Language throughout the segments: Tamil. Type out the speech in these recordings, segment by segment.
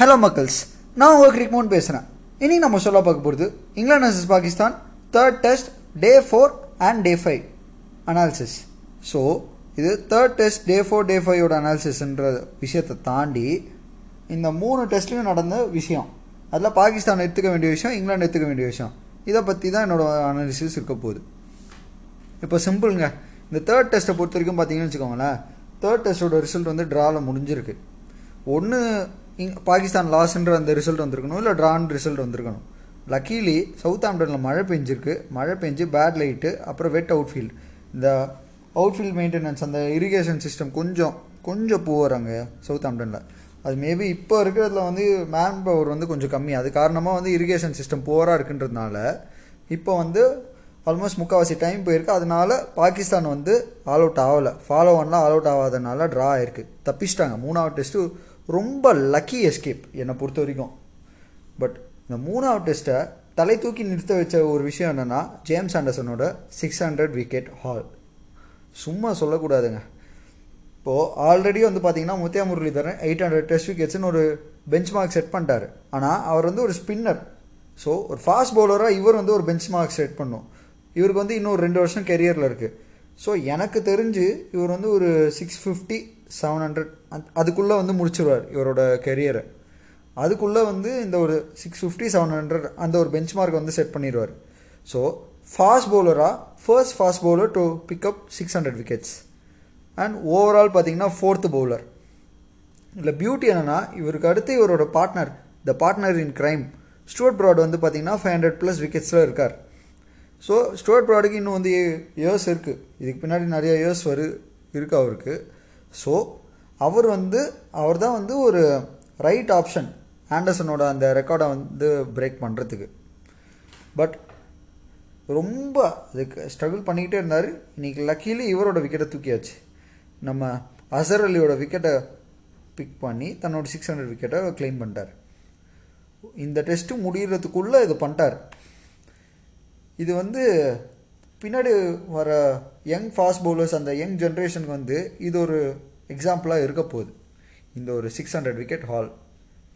ஹலோ மக்கள்ஸ் நான் உங்கள் கிரிக்மோன் பேசுகிறேன் இனி நம்ம சொல்ல பார்க்க போகிறது England versus Pakistan third test day four and day five analysis so இது third test day four day ஃபைவோட அனாலிசிஸ்ன்ற விஷயத்தை தாண்டி இந்த மூணு டெஸ்ட்லையும் நடந்த விஷயம். அதில் பாகிஸ்தான் எடுத்துக்க வேண்டிய விஷயம் இங்கிலாந்து எடுத்துக்க வேண்டிய விஷயம். இதை பற்றி தான் என்னோட அனாலிசிஸ் இருக்க போகுது. இப்போ சிம்பிளுங்க. இந்த தேர்ட் டெஸ்ட்டை பொறுத்த வரைக்கும் பார்த்தீங்கன்னு வச்சுக்கோங்களேன். தேர்ட் டெஸ்ட்டோட ரிசல்ட் வந்து ட்ராவில் முடிஞ்சிருக்கு. ஒன்று இங் பாகிஸ்தான் லாஸ்ன்ற அந்த ரிசல்ட் வந்திருக்கணும் இல்லை ட்ரான் ரிசல்ட் வந்திருக்கணும். லக்கீலி சவுத் ஆம்டனில் மழை பெஞ்சிருக்கு. மழை பெஞ்சு பேட் லைட்டு அப்புறம் வெட் அவுட்ஃபீல்ட் இந்த அவுட்ஃபீல்ட் மெயின்டெனன்ஸ் அந்த இரிகேஷன் சிஸ்டம் கொஞ்சம் கொஞ்சம் போகிறாங்க அங்கே சவுத் ஆம்டனில் அது மேபி இப்போ இருக்கிறதுல வந்து மேன் பவர் வந்து கொஞ்சம் கம்மி. அது காரணமாக வந்து இரிகேஷன் சிஸ்டம் போராக இருக்குன்றதுனால இப்போ வந்து ஆல்மோஸ்ட் முக்கால்வாசி டைம் போயிருக்கு. அதனால பாகிஸ்தான் வந்து ஆல் அவுட் ஆகலை. ஃபாலோ ஒன்லாம் ஆல் அவுட் ஆகாதனால ட்ரா ஆயிருக்கு. தப்பிச்சிட்டாங்க. மூணாவது டெஸ்ட்டு ரொம்ப லக்கி எஸ்கேப் என்னை பொறுத்த வரைக்கும் பட் இந்த மூணாவது டெஸ்ட்டை தலை தூக்கி நிறுத்த வச்ச ஒரு விஷயம் என்னென்னா ஜேம்ஸ் ஆண்டர்சனோட சிக்ஸ் ஹண்ட்ரட் விக்கெட் ஹால் சும்மா சொல்லக்கூடாதுங்க. இப்போது ஆல்ரெடி வந்து பார்த்தீங்கன்னா Muttiah Muralitharan eight hundred test விக்கெட்ஸ்னு ஒரு பெஞ்ச் மார்க் செட் பண்ணிட்டார். ஆனால் அவர் வந்து ஒரு ஸ்பின்னர் ஸோ ஒரு ஃபாஸ்ட் பவுலராக இவர் வந்து ஒரு பெஞ்ச் மார்க் செட் பண்ணும். இவருக்கு வந்து இன்னும் ரெண்டு வருஷம் கெரியரில் இருக்குது ஸோ எனக்கு தெரிஞ்சு இவர் வந்து ஒரு சிக்ஸ் ஃபிஃப்டி செவன் ஹண்ட்ரட் அதுக்குள்ளே வந்து முடிச்சிருவார் இவரோட கெரியரை அதுக்குள்ளே வந்து இந்த ஒரு சிக்ஸ் ஃபிஃப்டி செவன் ஹண்ட்ரட் அந்த ஒரு பெஞ்ச் மார்க் வந்து செட் பண்ணிடுவார் so fast பவுலராக first fast bowler to pick up six hundred wickets and overall பார்த்தீங்கன்னா ஃபோர்த்து பவுலர் இதில் பியூட்டி என்னென்னா இவருக்கு அடுத்து இவரோட partner the partner in crime Stuart Broad வந்து பார்த்தீங்கன்னா ஃபைவ் ஹண்ட்ரட் ப்ளஸ் விக்கெட்ஸில் இருக்கார். ஸோ ஸ்டூவர்ட் ப்ராடுக்கு இன்னும் வந்து இயர்ஸ் இருக்குது இதுக்கு பின்னாடி நிறைய இயர்ஸ் வரு இருக்குது அவருக்கு. ஸோ அவர் வந்து அவர் தான் வந்து ஒரு ரைட் ஆப்ஷன் ஆண்டர்சனோட அந்த ரெக்கார்டை வந்து பிரேக் பண்ணுறதுக்கு பட் ரொம்ப அதுக்கு ஸ்ட்ரகிள் பண்ணிக்கிட்டே இருந்தார். இன்றைக்கி லக்கீலி இவரோட விக்கெட்டை தூக்கியாச்சு. நம்ம அசர் அலியோட விக்கெட்டை பிக் பண்ணி தன்னோட சிக்ஸ் ஹண்ட்ரட் விக்கெட்டை கிளைம் பண்ணிட்டார். இந்த டெஸ்ட்டு முடிகிறதுக்குள்ளே இது பண்ணிட்டார். இது வந்து பின்னாடி வர யங் ஃபாஸ்ட் பவுலர்ஸ் அந்த யங் ஜென்ரேஷனுக்கு வந்து இது ஒரு எக்ஸாம்பிளாக இருக்க போகுது. இந்த ஒரு சிக்ஸ் ஹண்ட்ரட் விக்கெட் ஹால்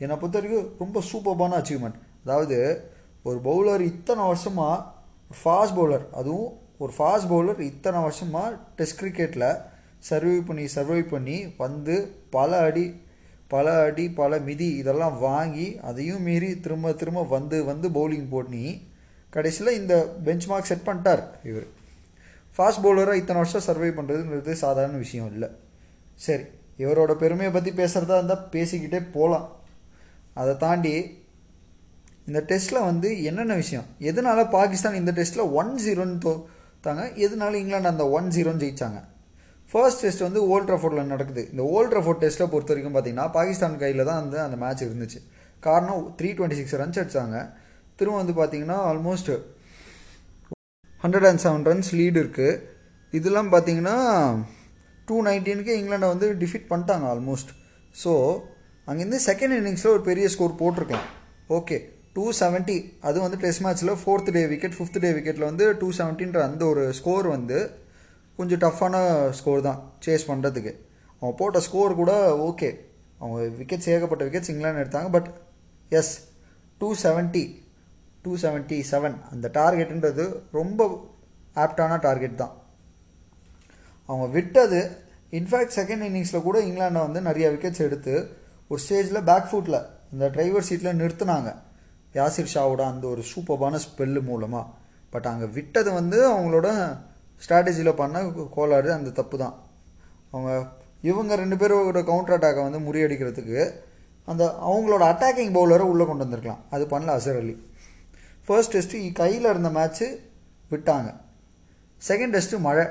என்னை பொறுத்த வரைக்கும் ரொம்ப சூப்பர்பான அச்சீவ்மெண்ட் அதாவது ஒரு பவுலர் இத்தனை வருஷமாக ஃபாஸ்ட் பவுலர் அதுவும் ஒரு ஃபாஸ்ட் பவுலர் இத்தனை வருஷமாக டெஸ்ட் கிரிக்கெட்டில் சர்வை பண்ணி சர்வை பண்ணி வந்து பல அடி பல அடி பல மிதி இதெல்லாம் வாங்கி அதையும் மீறி திரும்ப திரும்ப வந்து வந்து பவுலிங் போட்டி கடைசியில் இந்த பெஞ்ச் மார்க் செட் பண்ணிட்டார் இவர். ஃபாஸ்ட் பவுலராக இத்தனை வருஷம் சர்வை பண்ணுறதுன்றது சாதாரண விஷயம் இல்லை. சரி இவரோட பெருமையை பற்றி பேசுகிறதா இருந்தால் பேசிக்கிட்டே போகலாம் அதை தாண்டி இந்த டெஸ்ட்டில் வந்து என்னென்ன விஷயம்? எதனால பாகிஸ்தான் இந்த டெஸ்ட்டில் ஒன் ஜீரோன்னு தோத்தாங்க எதனால இங்கிலாந்து அந்த ஒன் ஜீரோன்னு ஜெயித்தாங்க ஃபர்ஸ்ட் டெஸ்ட் வந்து ஓல்ட் ரஃபோர்டில் நடக்குது. இந்த ஓல்ட் ரஃபோர்ட் டெஸ்ட்டை பொறுத்த வரைக்கும் பார்த்தீங்கன்னா பாகிஸ்தான் கையில் தான் வந்து அந்த மேட்ச் இருந்துச்சு. காரணம் த்ரீ டுவெண்ட்டி சிக்ஸ் ரன்ஸ் அடித்தாங்க திரும்ப வந்து பார்த்தீங்கன்னா almost hundred and seven runs lead இருக்குது இதெல்லாம் பார்த்தீங்கன்னா டூ நைன்டீனுக்கு இங்கிலாண்டை வந்து டிஃபீட் பண்ணிட்டாங்க ஆல்மோஸ்ட் ஸோ அங்கேருந்து செகண்ட் இன்னிங்ஸில் ஒரு பெரிய ஸ்கோர் போட்டிருக்கலாம். ஓகே டூ செவன்ட்டி அது வந்து டெஸ்ட் மேட்ச்சில் fourth day wicket fifth day விக்கெட்டில் வந்து டூ செவன்ட்டின்ற அந்த ஒரு ஸ்கோர் வந்து கொஞ்சம் டஃப்பான ஸ்கோர் தான் சேஸ் பண்ணுறதுக்கு அவன் போட்ட ஸ்கோர் கூட ஓகே அவங்க விக்கெட்ஸ் ஏகப்பட்ட விக்கெட்ஸ் இங்கிலாந்து எடுத்தாங்க but as two seventy two seventy seven அந்த டார்கெட்டுன்றது ரொம்ப ஆப்டான டார்கெட் தான். அவங்க விட்டது. இன்ஃபேக்ட் செகண்ட் இன்னிங்ஸில் கூட இங்கிலாண்டை வந்து நிறைய விக்கெட்ஸ் எடுத்து ஒரு ஸ்டேஜில் பேக் ஃபுட்டில் இந்த டிரைவர் சீட்டில் நிறுத்தினாங்க. யாசிர் ஷாவோட அந்த ஒரு சூப்பர்பான ஸ்பெல்லு மூலமாக பட் அங்கே விட்டது வந்து அவங்களோட ஸ்ட்ராட்டஜியில் பண்ண கோளாறு அந்த தப்பு தான். அவங்க இவங்க ரெண்டு பேரோட கவுண்டர் அட்டாக்கை வந்து முறியடிக்கிறதுக்கு அந்த அவங்களோட அட்டாக்கிங் பவுலரை உள்ளே கொண்டு வந்திருக்கலாம். அது பண்ணல அசர் அலி. ஃபர்ஸ்ட் டெஸ்ட்டு கையில் இருந்த மேட்ச்சு விட்டாங்க. செகண்ட் டெஸ்ட்டு மழை.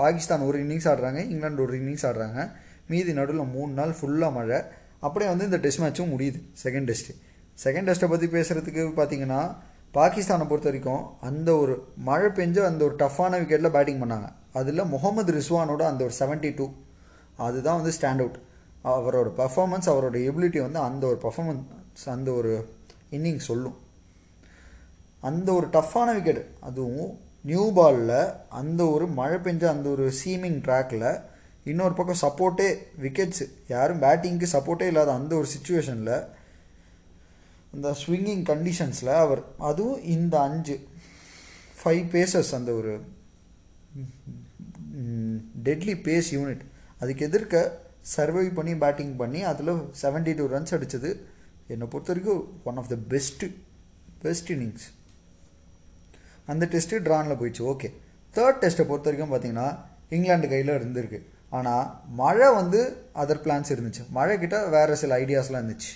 பாகிஸ்தான் ஒரு இன்னிங்ஸ் ஆடுறாங்க இங்கிலாந்து ஒரு இன்னிங்ஸ் ஆடுறாங்க. மீதி நடுவில் மூணு நாள் ஃபுல்லாக மழை. அப்படியே வந்து இந்த டெஸ்ட் மேட்ச்சும் முடியுது செகண்ட் டெஸ்ட்டு செகண்ட் டெஸ்ட்டை பற்றி பேசுகிறதுக்கு பார்த்தீங்கன்னா பாகிஸ்தானை பொறுத்த வரைக்கும் அந்த ஒரு மழை பெஞ்சு அந்த ஒரு டஃப்பான விக்கெட்டில் பேட்டிங் பண்ணாங்க. அதில் முகமது ரிஸ்வானோட அந்த ஒரு செவன்ட்டி டூ அதுதான் வந்து ஸ்டாண்ட் அவுட் அவரோட பர்ஃபார்மன்ஸ் அவரோட எபிலிட்டி வந்து அந்த ஒரு பர்ஃபார்மன்ஸ் அந்த ஒரு இன்னிங் சொல்லும். அந்த ஒரு டஃப்பான விக்கெட் அதுவும் நியூ பாலில் அந்த ஒரு மழை பெஞ்ச அந்த ஒரு சீமிங் ட்ராக்கில் இன்னொரு பக்கம் சப்போர்ட்டே விக்கெட்ஸு யாரும் பேட்டிங்க்கு சப்போர்ட்டே இல்லாத அந்த ஒரு சுச்சுவேஷனில் இந்த ஸ்விங்கிங் கண்டிஷன்ஸில் அவர் அதுவும் இந்த அஞ்சு ஃபைவ் பேசஸ் அந்த ஒரு டெட்லி பேஸ் யூனிட் அதுக்கு எதிர்க்க சர்வை பண்ணி பேட்டிங் பண்ணி அதில் செவன்டி டூ ரன்ஸ் அடித்தது என்னை பொறுத்த வரைக்கும் one of the best best innings அந்த டெஸ்ட்டு ட்ரானில் போயிடுச்சு. ஓகே தேர்ட் டெஸ்ட்டை பொறுத்த வரைக்கும் பார்த்தீங்கன்னா இங்கிலாந்து கையில் இருந்திருக்கு. ஆனால் மழை வந்து அதர் பிளான்ஸ் இருந்துச்சு. மழை கிட்ட வேறு சில ஐடியாஸ்லாம் இருந்துச்சு.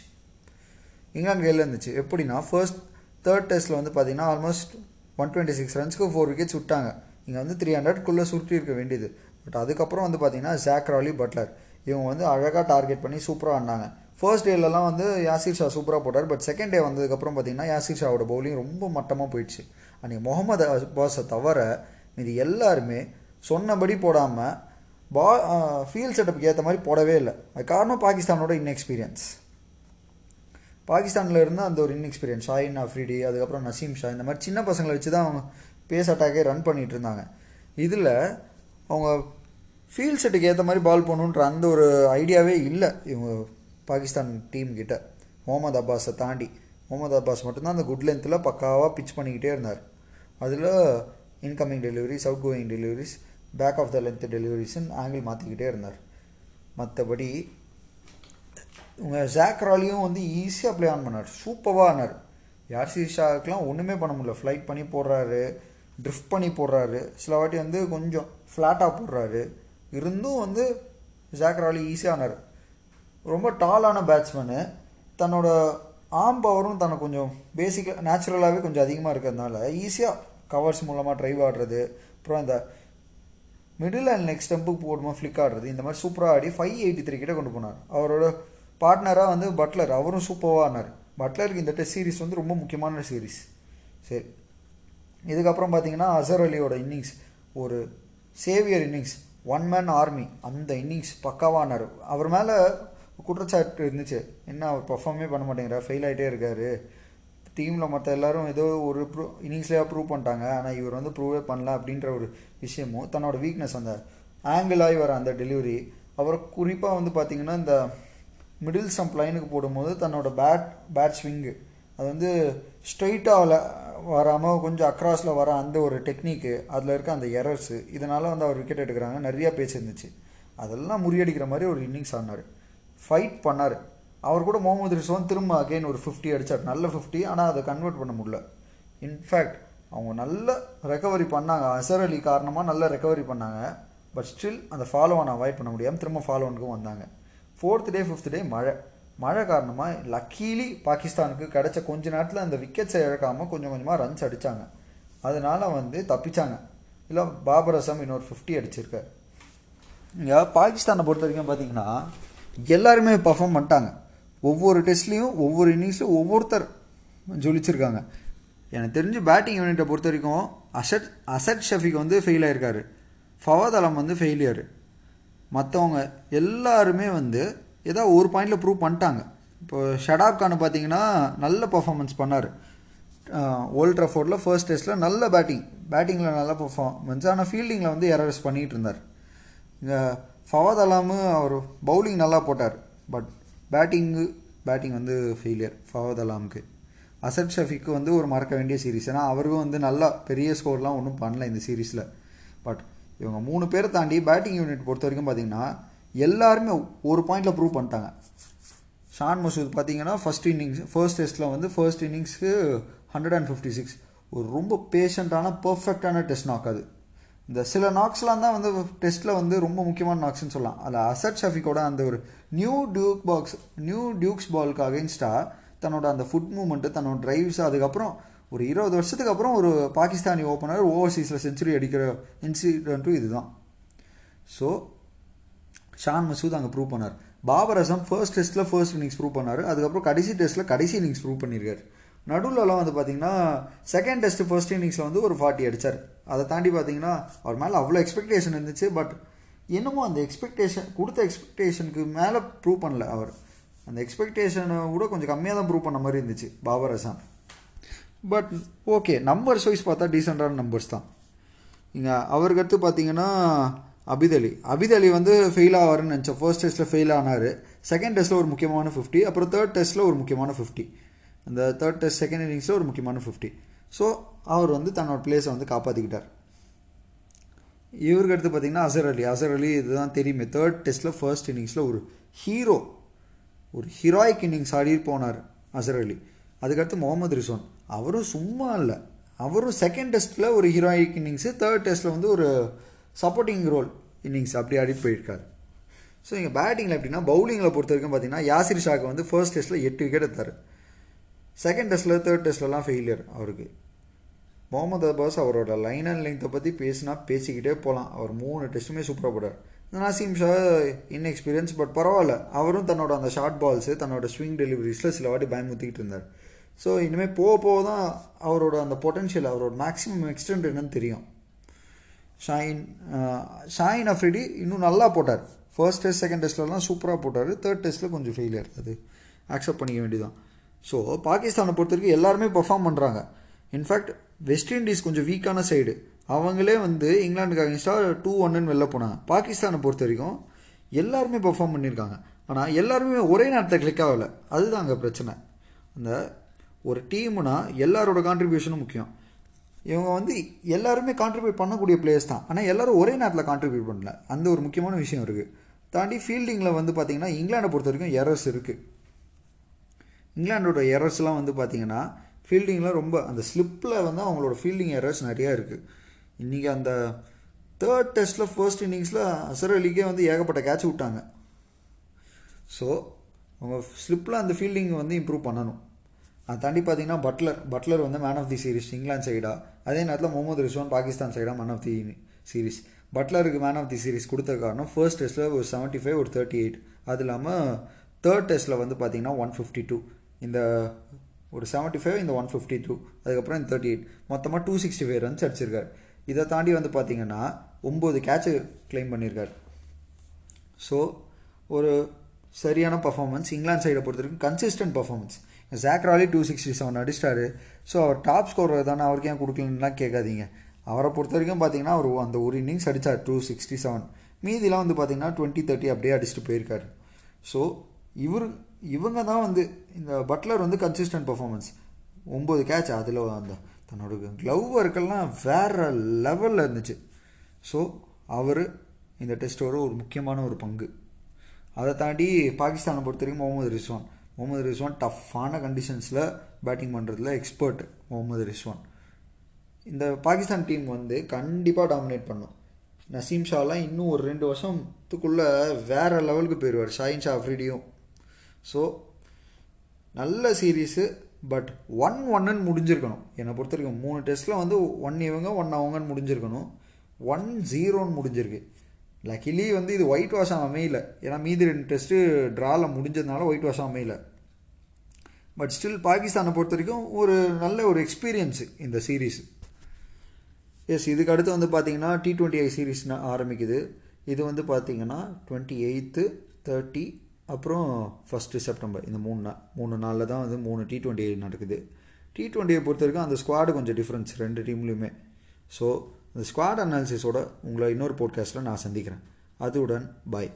இங்கிலாந்து கையில் இருந்துச்சு. எப்படின்னா ஃபர்ஸ்ட் தேர்ட் டெஸ்ட்டில் வந்து பார்த்தீங்கன்னா ஆல்மோஸ்ட் ஒன் டுவெண்ட்டி சிக்ஸ் ரன்ஸ்க்கு ஃபோர் விக்கெட்ஸ் விட்டாங்க. இங்கே வந்து த்ரீ ஹண்ட்ரட்குள்ளே சுருட்டி இருக்க வேண்டியது. பட் அதுக்கப்புறம் வந்து பார்த்தீங்கன்னா ஜாக்ராலி பட்லர் இவங்க வந்து அழகாக டார்கெட் பண்ணி சூப்பராக ஆடினாங்க. ஃபர்ஸ்ட் டேலலாம் வந்து யாசிர் ஷா சூப்பராக போட்டார். பட் செகண்ட் டே வந்ததுக்கப்புறம் பார்த்தீங்கன்னா யாசிர் ஷாவோட பவுலிங் ரொம்ப மட்டமாக போயிடுச்சு. அன்றைக்கி முகமது அப்பாஸை தவிர இது எல்லாருமே சொன்னபடி போடாமல் பா ஃபீல்ட் செட்டப்புக்கு ஏற்ற மாதிரி போடவே இல்லை. அது காரணம் பாகிஸ்தானோட இன்எக்ஸ்பீரியன்ஸ் பாகிஸ்தானில் இருந்து அந்த ஒரு இன்எக்ஸ்பீரியன்ஸ் ஷாயின் அஃப்ரிடி அதுக்கப்புறம் நசீம் ஷா இந்த மாதிரி சின்ன பசங்களை வச்சு தான் அவங்க பேஸ் அட்டாக்கே ரன் பண்ணிகிட்டு இருந்தாங்க. இதில் அவங்க ஃபீல்ட் செட்டுக்கு ஏற்ற மாதிரி பால் போகணுன்ற அந்த ஒரு ஐடியாவே இல்லை இவங்க பாகிஸ்தான் டீம் கிட்ட. முகமது அப்பாஸை தாண்டி. முகமது அப்பாஸ் மட்டும்தான் அந்த குட் லென்த்தில் பக்காவாக பிச் பண்ணிக்கிட்டே இருந்தார். அதில் incoming deliveries outgoing deliveries back of the length டெலிவரிஸ்ன்னு angle மாற்றிக்கிட்டே இருந்தார். மற்றபடி உங்கள் ஜாக்ராலியும் வந்து ஈஸியாக ப்ளே ஆன் பண்ணார். சூப்பராக ஆனார். யார் ஷாவுக்குலாம் ஒன்றுமே பண்ண முடியல. ஃப்ளைட் பண்ணி போடுறாரு ட்ரிஃப்ட் பண்ணி போடுறாரு. சில வாட்டி வந்து கொஞ்சம் ஃப்ளாட்டாக போடுறாரு. இருந்தும் வந்து ஜாக்ராலி ஈஸியாக ஆனார். ரொம்ப டாலான பேட்ஸ்மேனு தன்னோட ஆம் பவரும் தனக்கு கொஞ்சம் பேசிக்காக நேச்சுரலாகவே கொஞ்சம் அதிகமாக இருக்கிறதுனால ஈஸியாக கவர்ஸ் மூலமாக ட்ரைவ் ஆடுறது. அப்புறம் இந்த மிடில் அண்ட் நெக்ஸ்ட் ஸ்டெம்புக்கு போடுமா ஃப்ளிக் ஆடுறது. இந்த மாதிரி சூப்பராக ஆடி ஃபைவ் எயிட்டி த்ரீ கிட்ட கொண்டு போனார். அவரோட பார்ட்னராக வந்து பட்லர் அவரும் சூப்பராக ஆனார். பட்லருக்கு இந்த டெஸ்ட் சீரிஸ் வந்து ரொம்ப முக்கியமான சீரிஸ் சரி. இதுக்கப்புறம் பார்த்தீங்கன்னா அசர் அலியோட இன்னிங்ஸ் ஒரு saviour innings one man army அந்த இன்னிங்ஸ் பக்காவானார் அவர் மேலே குற்றச்சாட்டு இருந்துச்சு. என்ன அவர் பர்ஃபார்மே பண்ண மாட்டேங்கிறார் ஃபெயில் ஆகிட்டே இருக்காரு. டீமில் மற்ற எல்லாரும் ஏதோ ஒரு ப்ரூ இன்னிங்ஸ்லேயே ப்ரூவ் பண்ணிட்டாங்க. ஆனால் இவர் வந்து ப்ரூவே பண்ணல அப்படின்ற ஒரு விஷயமும் தன்னோட வீக்னஸ் அந்த ஆங்கிள் ஆகி வர அந்த டெலிவரி அவர் குறிப்பாக வந்து பார்த்திங்கன்னா இந்த மிடில் ஸ்டம்ப் லைனுக்கு போடும்போது தன்னோட பேட் பேட் ஸ்விங்கு அது வந்து ஸ்ட்ரைட்டாக வராமல் கொஞ்சம் அக்ராஸில் வர அந்த ஒரு டெக்னிக்கு அதில் இருக்க அந்த எரர்ஸு இதனால் வந்து அவர் விக்கெட் எடுக்கிறாங்க. நிறையா பேச்சு இருந்துச்சு. அதெல்லாம் முறியடிக்கிற மாதிரி ஒரு இன்னிங்ஸ் ஆனார் ஃபைட் பண்ணார். அவர் கூட முகமது ரிஸ்வான் திரும்ப அகைன் ஒரு ஃபிஃப்டி அடித்தார் நல்ல ஃபிஃப்டி ஆனால் அதை கன்வெர்ட் பண்ண முடியல. இன்ஃபேக்ட் அவங்க நல்ல ரெக்கவரி பண்ணாங்க. அசர் அலி காரணமாக நல்ல ரெக்கவரி பண்ணாங்க. பட் ஸ்டில் அந்த ஃபாலோ ஆன் அவாய்ட் பண்ண முடியாமல் திரும்ப ஃபாலோனுக்கும் வந்தாங்க. ஃபோர்த் டே ஃபிஃப்த் டே மழை. மழை காரணமாக லக்கீலி பாகிஸ்தானுக்கு கிடைச்ச கொஞ்ச நேரத்தில் அந்த விக்கெட்ஸை இழக்காமல் கொஞ்சம் கொஞ்சமாக ரன்ஸ் அடித்தாங்க அதனால் வந்து தப்பிச்சாங்க. இல்லை பாபர் அசம் இன்னொரு ஃபிஃப்டி அடிச்சிருக்கார். இங்கே பாகிஸ்தானை பொறுத்த வரைக்கும் பார்த்தீங்கன்னா எல்லாருமே பர்ஃபார்ம் பண்ணிட்டாங்க. ஒவ்வொரு டெஸ்ட்லேயும் ஒவ்வொரு இன்னிங்ஸ்லையும் ஒவ்வொருத்தர் ஜொலிச்சிருக்காங்க. எனக்கு தெரிஞ்சு பேட்டிங் யூனிட்டை பொறுத்த வரைக்கும் அசட் அசட் ஷஃபிக் வந்து ஃபெயில் ஆயிருக்காரு. ஃபவாத் அலம் வந்து ஃபெயிலியர் மற்றவங்க எல்லாருமே வந்து ஏதோ ஒரு பாயிண்டில் ப்ரூவ் பண்ணிட்டாங்க. இப்போ ஷடாப் கான் பார்த்தீங்கன்னா நல்ல பர்ஃபார்மன்ஸ் பண்ணார். ஓல்ட் ட்ரஃபோர்டில் ஃபர்ஸ்ட் டெஸ்ட்டில் நல்ல பேட்டிங் பேட்டிங்கில் நல்ல பர்ஃபார்மன்ஸ் ஆனால் ஃபீல்டிங்கில் வந்து எரர்ஸ் பண்ணிகிட்டு இருந்தார். ஃபவாத் அலாமு அவர் பவுலிங் நல்லா போட்டார். பட் பேட்டிங்கு பேட்டிங் வந்து ஃபெயிலியர் ஃபவாத் அலாமுக்கு. அசட் ஷஃபிக்கு வந்து ஒரு மறக்க வேண்டிய சீரீஸ் ஏன்னா அவருக்கும் வந்து நல்லா பெரிய ஸ்கோர்லாம் ஒன்றும் பண்ணல இந்த சீரீஸில் பட் இவங்க மூணு பேரை தாண்டி பேட்டிங் யூனிட் பொறுத்த வரைக்கும் பார்த்தீங்கன்னா எல்லாருமே ஒரு பாயிண்டில் ப்ரூவ் பண்ணிட்டாங்க. ஷான் மசூத் பார்த்தீங்கன்னா ஃபர்ஸ்ட் இன்னிங்ஸ் ஃபர்ஸ்ட் டெஸ்ட்டில் வந்து ஃபர்ஸ்ட் இன்னிங்ஸ்க்கு ஹண்ட்ரட் அண்ட் ஃபிஃப்டி சிக்ஸ் ஒரு ரொம்ப பேஷண்ட்டான பர்ஃபெக்டான டெஸ்ட் நாக் அது. இந்த சில நாக்ஸ்லாம் தான் வந்து டெஸ்ட்டில் வந்து ரொம்ப முக்கியமான நாக்ஸ்னு சொல்லலாம். அதில் அசட் ஷஃபிக்கோட அந்த ஒரு new Duke box new Dukes பாலுக்கு அகென்ஸ்டாக தன்னோட அந்த ஃபுட் மூமெண்ட்டு தன்னோட ட்ரைவ்ஸ் அதுக்கப்புறம் ஒரு இருபது வருஷத்துக்கு அப்புறம் ஒரு பாகிஸ்தானி ஓப்பனர் ஓவர்சீஸில் செஞ்சுரி அடிக்கிற இன்சிடென்ட்டும் இதுதான். ஸோ ஷான் மசூத் அங்கே ப்ரூவ் பண்ணார். பாபர் அசம் ஃபர்ஸ்ட் டெஸ்ட்டில் ஃபர்ஸ்ட் இன்னிங்ஸ் ப்ரூவ் பண்ணார். அதுக்கப்புறம் கடைசி டெஸ்ட்டில் கடைசி இன்னிங்ஸ் ப்ரூவ் பண்ணியிருக்காரு நடுவில்லாம் வந்து பார்த்தீங்கன்னா செகண்ட் டெஸ்ட் ஃபர்ஸ்ட் இன்னிங்ஸில் வந்து ஒரு ஃபார்ட்டி அடித்தார் அதை தாண்டி பார்த்தீங்கன்னா அவர் மேலே அவ்வளோ எக்ஸ்பெக்டேஷன் இருந்துச்சு பட் என்னமோ அந்த எக்ஸ்பெக்டேஷன் கொடுத்த எக்ஸ்பெக்டேஷனுக்கு மேலே ப்ரூவ் பண்ணல அவர். அந்த எக்ஸ்பெக்டேஷனை கூட கொஞ்சம் கம்மியாக தான் ப்ரூவ் பண்ண மாதிரி இருந்துச்சு Babar Azam but okay numbers wise பார்த்தா டீசெண்டான நம்பர்ஸ் தான். இங்கே அவருக்கு அடுத்து பார்த்தீங்கன்னா அபிதலி அபிதலி வந்து ஃபெயில் ஆவாருன்னு நினச்சேன். ஃபர்ஸ்ட் டெஸ்ட்டில் ஃபெயில் ஆனார். செகண்ட் டெஸ்ட்டில் ஒரு முக்கியமான ஃபிஃப்டி அப்புறம் தேர்ட் டெஸ்ட்டில் ஒரு முக்கியமான ஃபிஃப்டி அந்த தேர்ட் டெஸ்ட் செகண்ட் இன்னிங்ஸில் ஒரு முக்கியமான ஃபிஃப்டி ஸோ அவர் வந்து தன்னோட பிளேஸை வந்து காப்பாற்றிக்கிட்டார் இவருக்கு அடுத்து பார்த்தீங்கன்னா அசர் அலி. அசர் அலி இதுதான் தெரியுமே. தேர்ட் டெஸ்ட்டில் ஃபர்ஸ்ட் இன்னிங்ஸில் ஒரு ஹீரோ ஒரு ஹீரோயிக் இன்னிங்ஸ் ஆடி போனார் அசர் அலி. அதுக்கடுத்து முகமது ரிசோன். அவரும் சும்மா இல்லை. அவரும் செகண்ட் டெஸ்ட்டில் ஒரு ஹீரோயிக் இன்னிங்ஸு தேர்ட் டெஸ்ட்டில் வந்து ஒரு சப்போர்ட்டிங் ரோல் இன்னிங்ஸ் அப்படி ஆடிட்டு போயிருக்காரு. ஸோ இங்கே பேட்டிங்கில் எப்படின்னா பவுலிங்கில் பொறுத்த வரைக்கும் பார்த்தீங்கன்னா யாசிர் ஷாக்கு வந்து ஃபர்ஸ்ட் டெஸ்ட்டில் எட்டு விக்கெட் எடுத்தார். செகண்ட் டெஸ்ட்டில் தேர்ட் டெஸ்ட்லலாம் ஃபெயிலியர் அவருக்கு. முகமது அப்பாஸ் அவரோட லைன் அண்ட் லெங்த்தை பற்றி பேசினா பேசிக்கிட்டே போகலாம் அவர் மூணு டெஸ்ட்டுமே சூப்பராக போட்டார். நாசிம் ஷா இன்எக்ஸ்பீரியன்ஸ் பட் பரவாயில்ல. அவரும் தன்னோட அந்த ஷார்ட் பால்ஸு தன்னோட ஸ்விங் டெலிவரிஸில் சில வாட்டி பயமுத்திக்கிட்டு இருந்தார். ஸோ இனிமேல் போக போக தான் அவரோட அந்த பொட்டென்ஷியல் அவரோட மேக்ஸிமம் எக்ஸ்டென்ட் என்னன்னு தெரியும். ஷாயின் ஷாயின் அஃப்ரிடி இன்னும் நல்லா போட்டார். ஃபர்ஸ்ட் டெஸ்ட் செகண்ட் டெஸ்ட்லலாம் சூப்பராக போட்டார். தேர்ட் டெஸ்ட்டில் கொஞ்சம் ஃபெயிலியர் அது அக்செப்ட் பண்ணிக்க வேண்டியதான் ஸோ பாகிஸ்தானை பொறுத்த வரைக்கும் எல்லாருமே பெர்ஃபார்ம் பண்ணுறாங்க இன்ஃபேக்ட் வெஸ்ட் இண்டீஸ் கொஞ்சம் வீக்கான சைடு அவங்களே வந்து இங்கிலாண்டுக்கு அகேன்ஸ்டாக டூ ஒன்னுன்னு வெளில போனாங்க. பாகிஸ்தானை பொறுத்த வரைக்கும் எல்லாருமே பெர்ஃபார்ம் பண்ணியிருக்காங்க. ஆனால் எல்லாருமே ஒரே நேரத்தில் கிளிக் ஆகலை. அதுதான் அங்கே பிரச்சனை. அந்த ஒரு டீம்னா எல்லாரோட கான்ட்ரிபியூஷனும் முக்கியம். இவங்க வந்து எல்லாருமே கான்ட்ரிபியூட் பண்ணக்கூடிய பிளேயர்ஸ் தான். ஆனால் எல்லோரும் ஒரே நேரத்தில் கான்ட்ரிபியூட் பண்ணல. அந்த ஒரு முக்கியமான விஷயம் இருக்குது தாண்டி ஃபீல்டிங்கில் வந்து பார்த்திங்கன்னா இங்கிலாண்டை பொறுத்த வரைக்கும் எரர்ஸ் இருக்குது இங்கிலாண்டோட எரர்ஸ்லாம் வந்து பார்த்தீங்கன்னா ஃபீல்டிங்கில் ரொம்ப அந்த ஸ்லிப்பில் வந்து அவங்களோட ஃபீல்டிங் எரர்ஸ் நிறையா இருக்குது இன்றைக்கி அந்த தேர்ட் டெஸ்ட்டில் ஃபர்ஸ்ட் இன்னிங்ஸில் அசர் அலிக்கே வந்து ஏகப்பட்ட கேட்ச் விட்டாங்க. ஸோ அவங்க ஸ்லிப்பில் அந்த ஃபீல்டிங் வந்து இம்ப்ரூவ் பண்ணணும். அதை தாண்டி பார்த்தீங்கன்னா பட்லர் பட்லர் வந்து man of the series England சைடா அதே நேரத்தில் முகமது ரிஸ்வான் பாகிஸ்தான் சைடாக மேன் ஆஃப் தி சீரிஸ் பட்லருக்கு மேன் ஆஃப் தி சீரிஸ் கொடுத்த காரணம் ஃபர்ஸ்ட் டெஸ்ட்டில் ஒரு செவன்ட்டி ஃபைவ் ஒரு தேர்ட்டி எயிட் அது இல்லாமல் தேர்ட் டெஸ்ட்டில் வந்து பார்த்தீங்கன்னா ஒன் ஃபிஃப்டி டூ இந்த ஒரு செவன்ட்டி ஃபைவ் இந்த ஒன் ஃபிஃப்டி டூ அதுக்கப்புறம் இந்த தேர்ட்டி எயிட் மொத்தமாக டூ சிக்ஸ்டி ஃபைவ் ரன்ஸ் அடிச்சிருக்கார். இதை தாண்டி வந்து பார்த்தீங்கன்னா ஒம்பது கேட்சு கிளைம் பண்ணியிருக்கார் ஸோ ஒரு சரியான பர்ஃபார்மன்ஸ் இங்கிலாந்து சைடை பொறுத்த வரைக்கும் consistent performance Zak Crawley two sixty seven அடிச்சிட்டாரு. ஸோ அவர் டாப் ஸ்கோர் தானே அவருக்கு ஏன் கொடுக்கலன்னுலாம் கேட்காதீங்க. அவரை பொறுத்த வரைக்கும் பார்த்தீங்கன்னா அவர் அந்த ஒரு இன்னிங்ஸ் அடித்தார் டூ சிக்ஸ்டி செவன் மீதிலாம் வந்து பார்த்தீங்கன்னா டுவெண்ட்டி தேர்ட்டி அப்படியே அடிச்சுட்டு போயிருக்காரு. ஸோ இவர் இவங்க தான் வந்து இந்த பட்லர் வந்து கன்சிஸ்டன்ட் பர்ஃபார்மன்ஸ் ஒம்பது கேட்ச் அதில் அந்த தன்னோட க்ளவ் ஒர்க்கெல்லாம் வேறு லெவலில் இருந்துச்சு. ஸோ அவர் இந்த டெஸ்ட்டோட ஒரு முக்கியமான ஒரு பங்கு. அதை தாண்டி பாகிஸ்தானை பொறுத்த வரைக்கும் முகமது ரிஸ்வான். முகமது ரிஸ்வான் டஃப்பான கண்டிஷன்ஸில் பேட்டிங் பண்ணுறதுல எக்ஸ்பர்ட் முகமது ரிஸ்வான். இந்த பாகிஸ்தான் டீம் வந்து கண்டிப்பாக டாமினேட் பண்ணும். நசீம் ஷாலாம் இன்னும் ஒரு ரெண்டு வருஷத்துக்குள்ளே வேறு லெவலுக்கு போயிடுவார் ஷாயின் ஷா அஃப்ரிடியும் ஸோ நல்ல சீரீஸு பட் ஒன் ஒன்னுன்னு முடிஞ்சிருக்கணும். என்னை பொறுத்த வரைக்கும் மூணு டெஸ்ட்டில் வந்து ஒன் இவங்க ஒன் அவங்கன்னு முடிஞ்சிருக்கணும். ஒன் ஜீரோன்னு முடிஞ்சிருக்கு. லக்கிலி வந்து இது ஒயிட் வாஷ் அமையல. ஏன்னா மீதி ரெண்டு டெஸ்ட்டு ட்ராவில் முடிஞ்சதுனால ஒயிட் வாஷம் அமையல. பட் ஸ்டில் பாகிஸ்தானை பொறுத்த வரைக்கும் ஒரு நல்ல ஒரு எக்ஸ்பீரியன்ஸு இந்த சீரீஸ் எஸ் இதுக்கு அடுத்து வந்து பார்த்தீங்கன்னா டி ட்வெண்ட்டி ஐ சீரீஸ் ஆரம்பிக்குது. இது வந்து பார்த்தீங்கன்னா டுவெண்ட்டி எயித்து தேர்ட்டி அப்புறம் ஃபஸ்ட்டு செப்டம்பர் இந்த மூணு நாள் மூணு நாளில் தான் வந்து மூணு டி ட்வெண்ட்டி நடக்குது. டி ட்வெண்ட்டியை பொறுத்த வரைக்கும் அந்த ஸ்குவாடு கொஞ்சம் டிஃப்ரென்ஸ் ரெண்டு டீம்லேயுமே ஸோ இந்த ஸ்குவாட் அனாலிசிஸோட உங்களை இன்னொரு போட்காஸ்ட்டில் நான் சந்திக்கிறேன். அதுவுடன் பாய்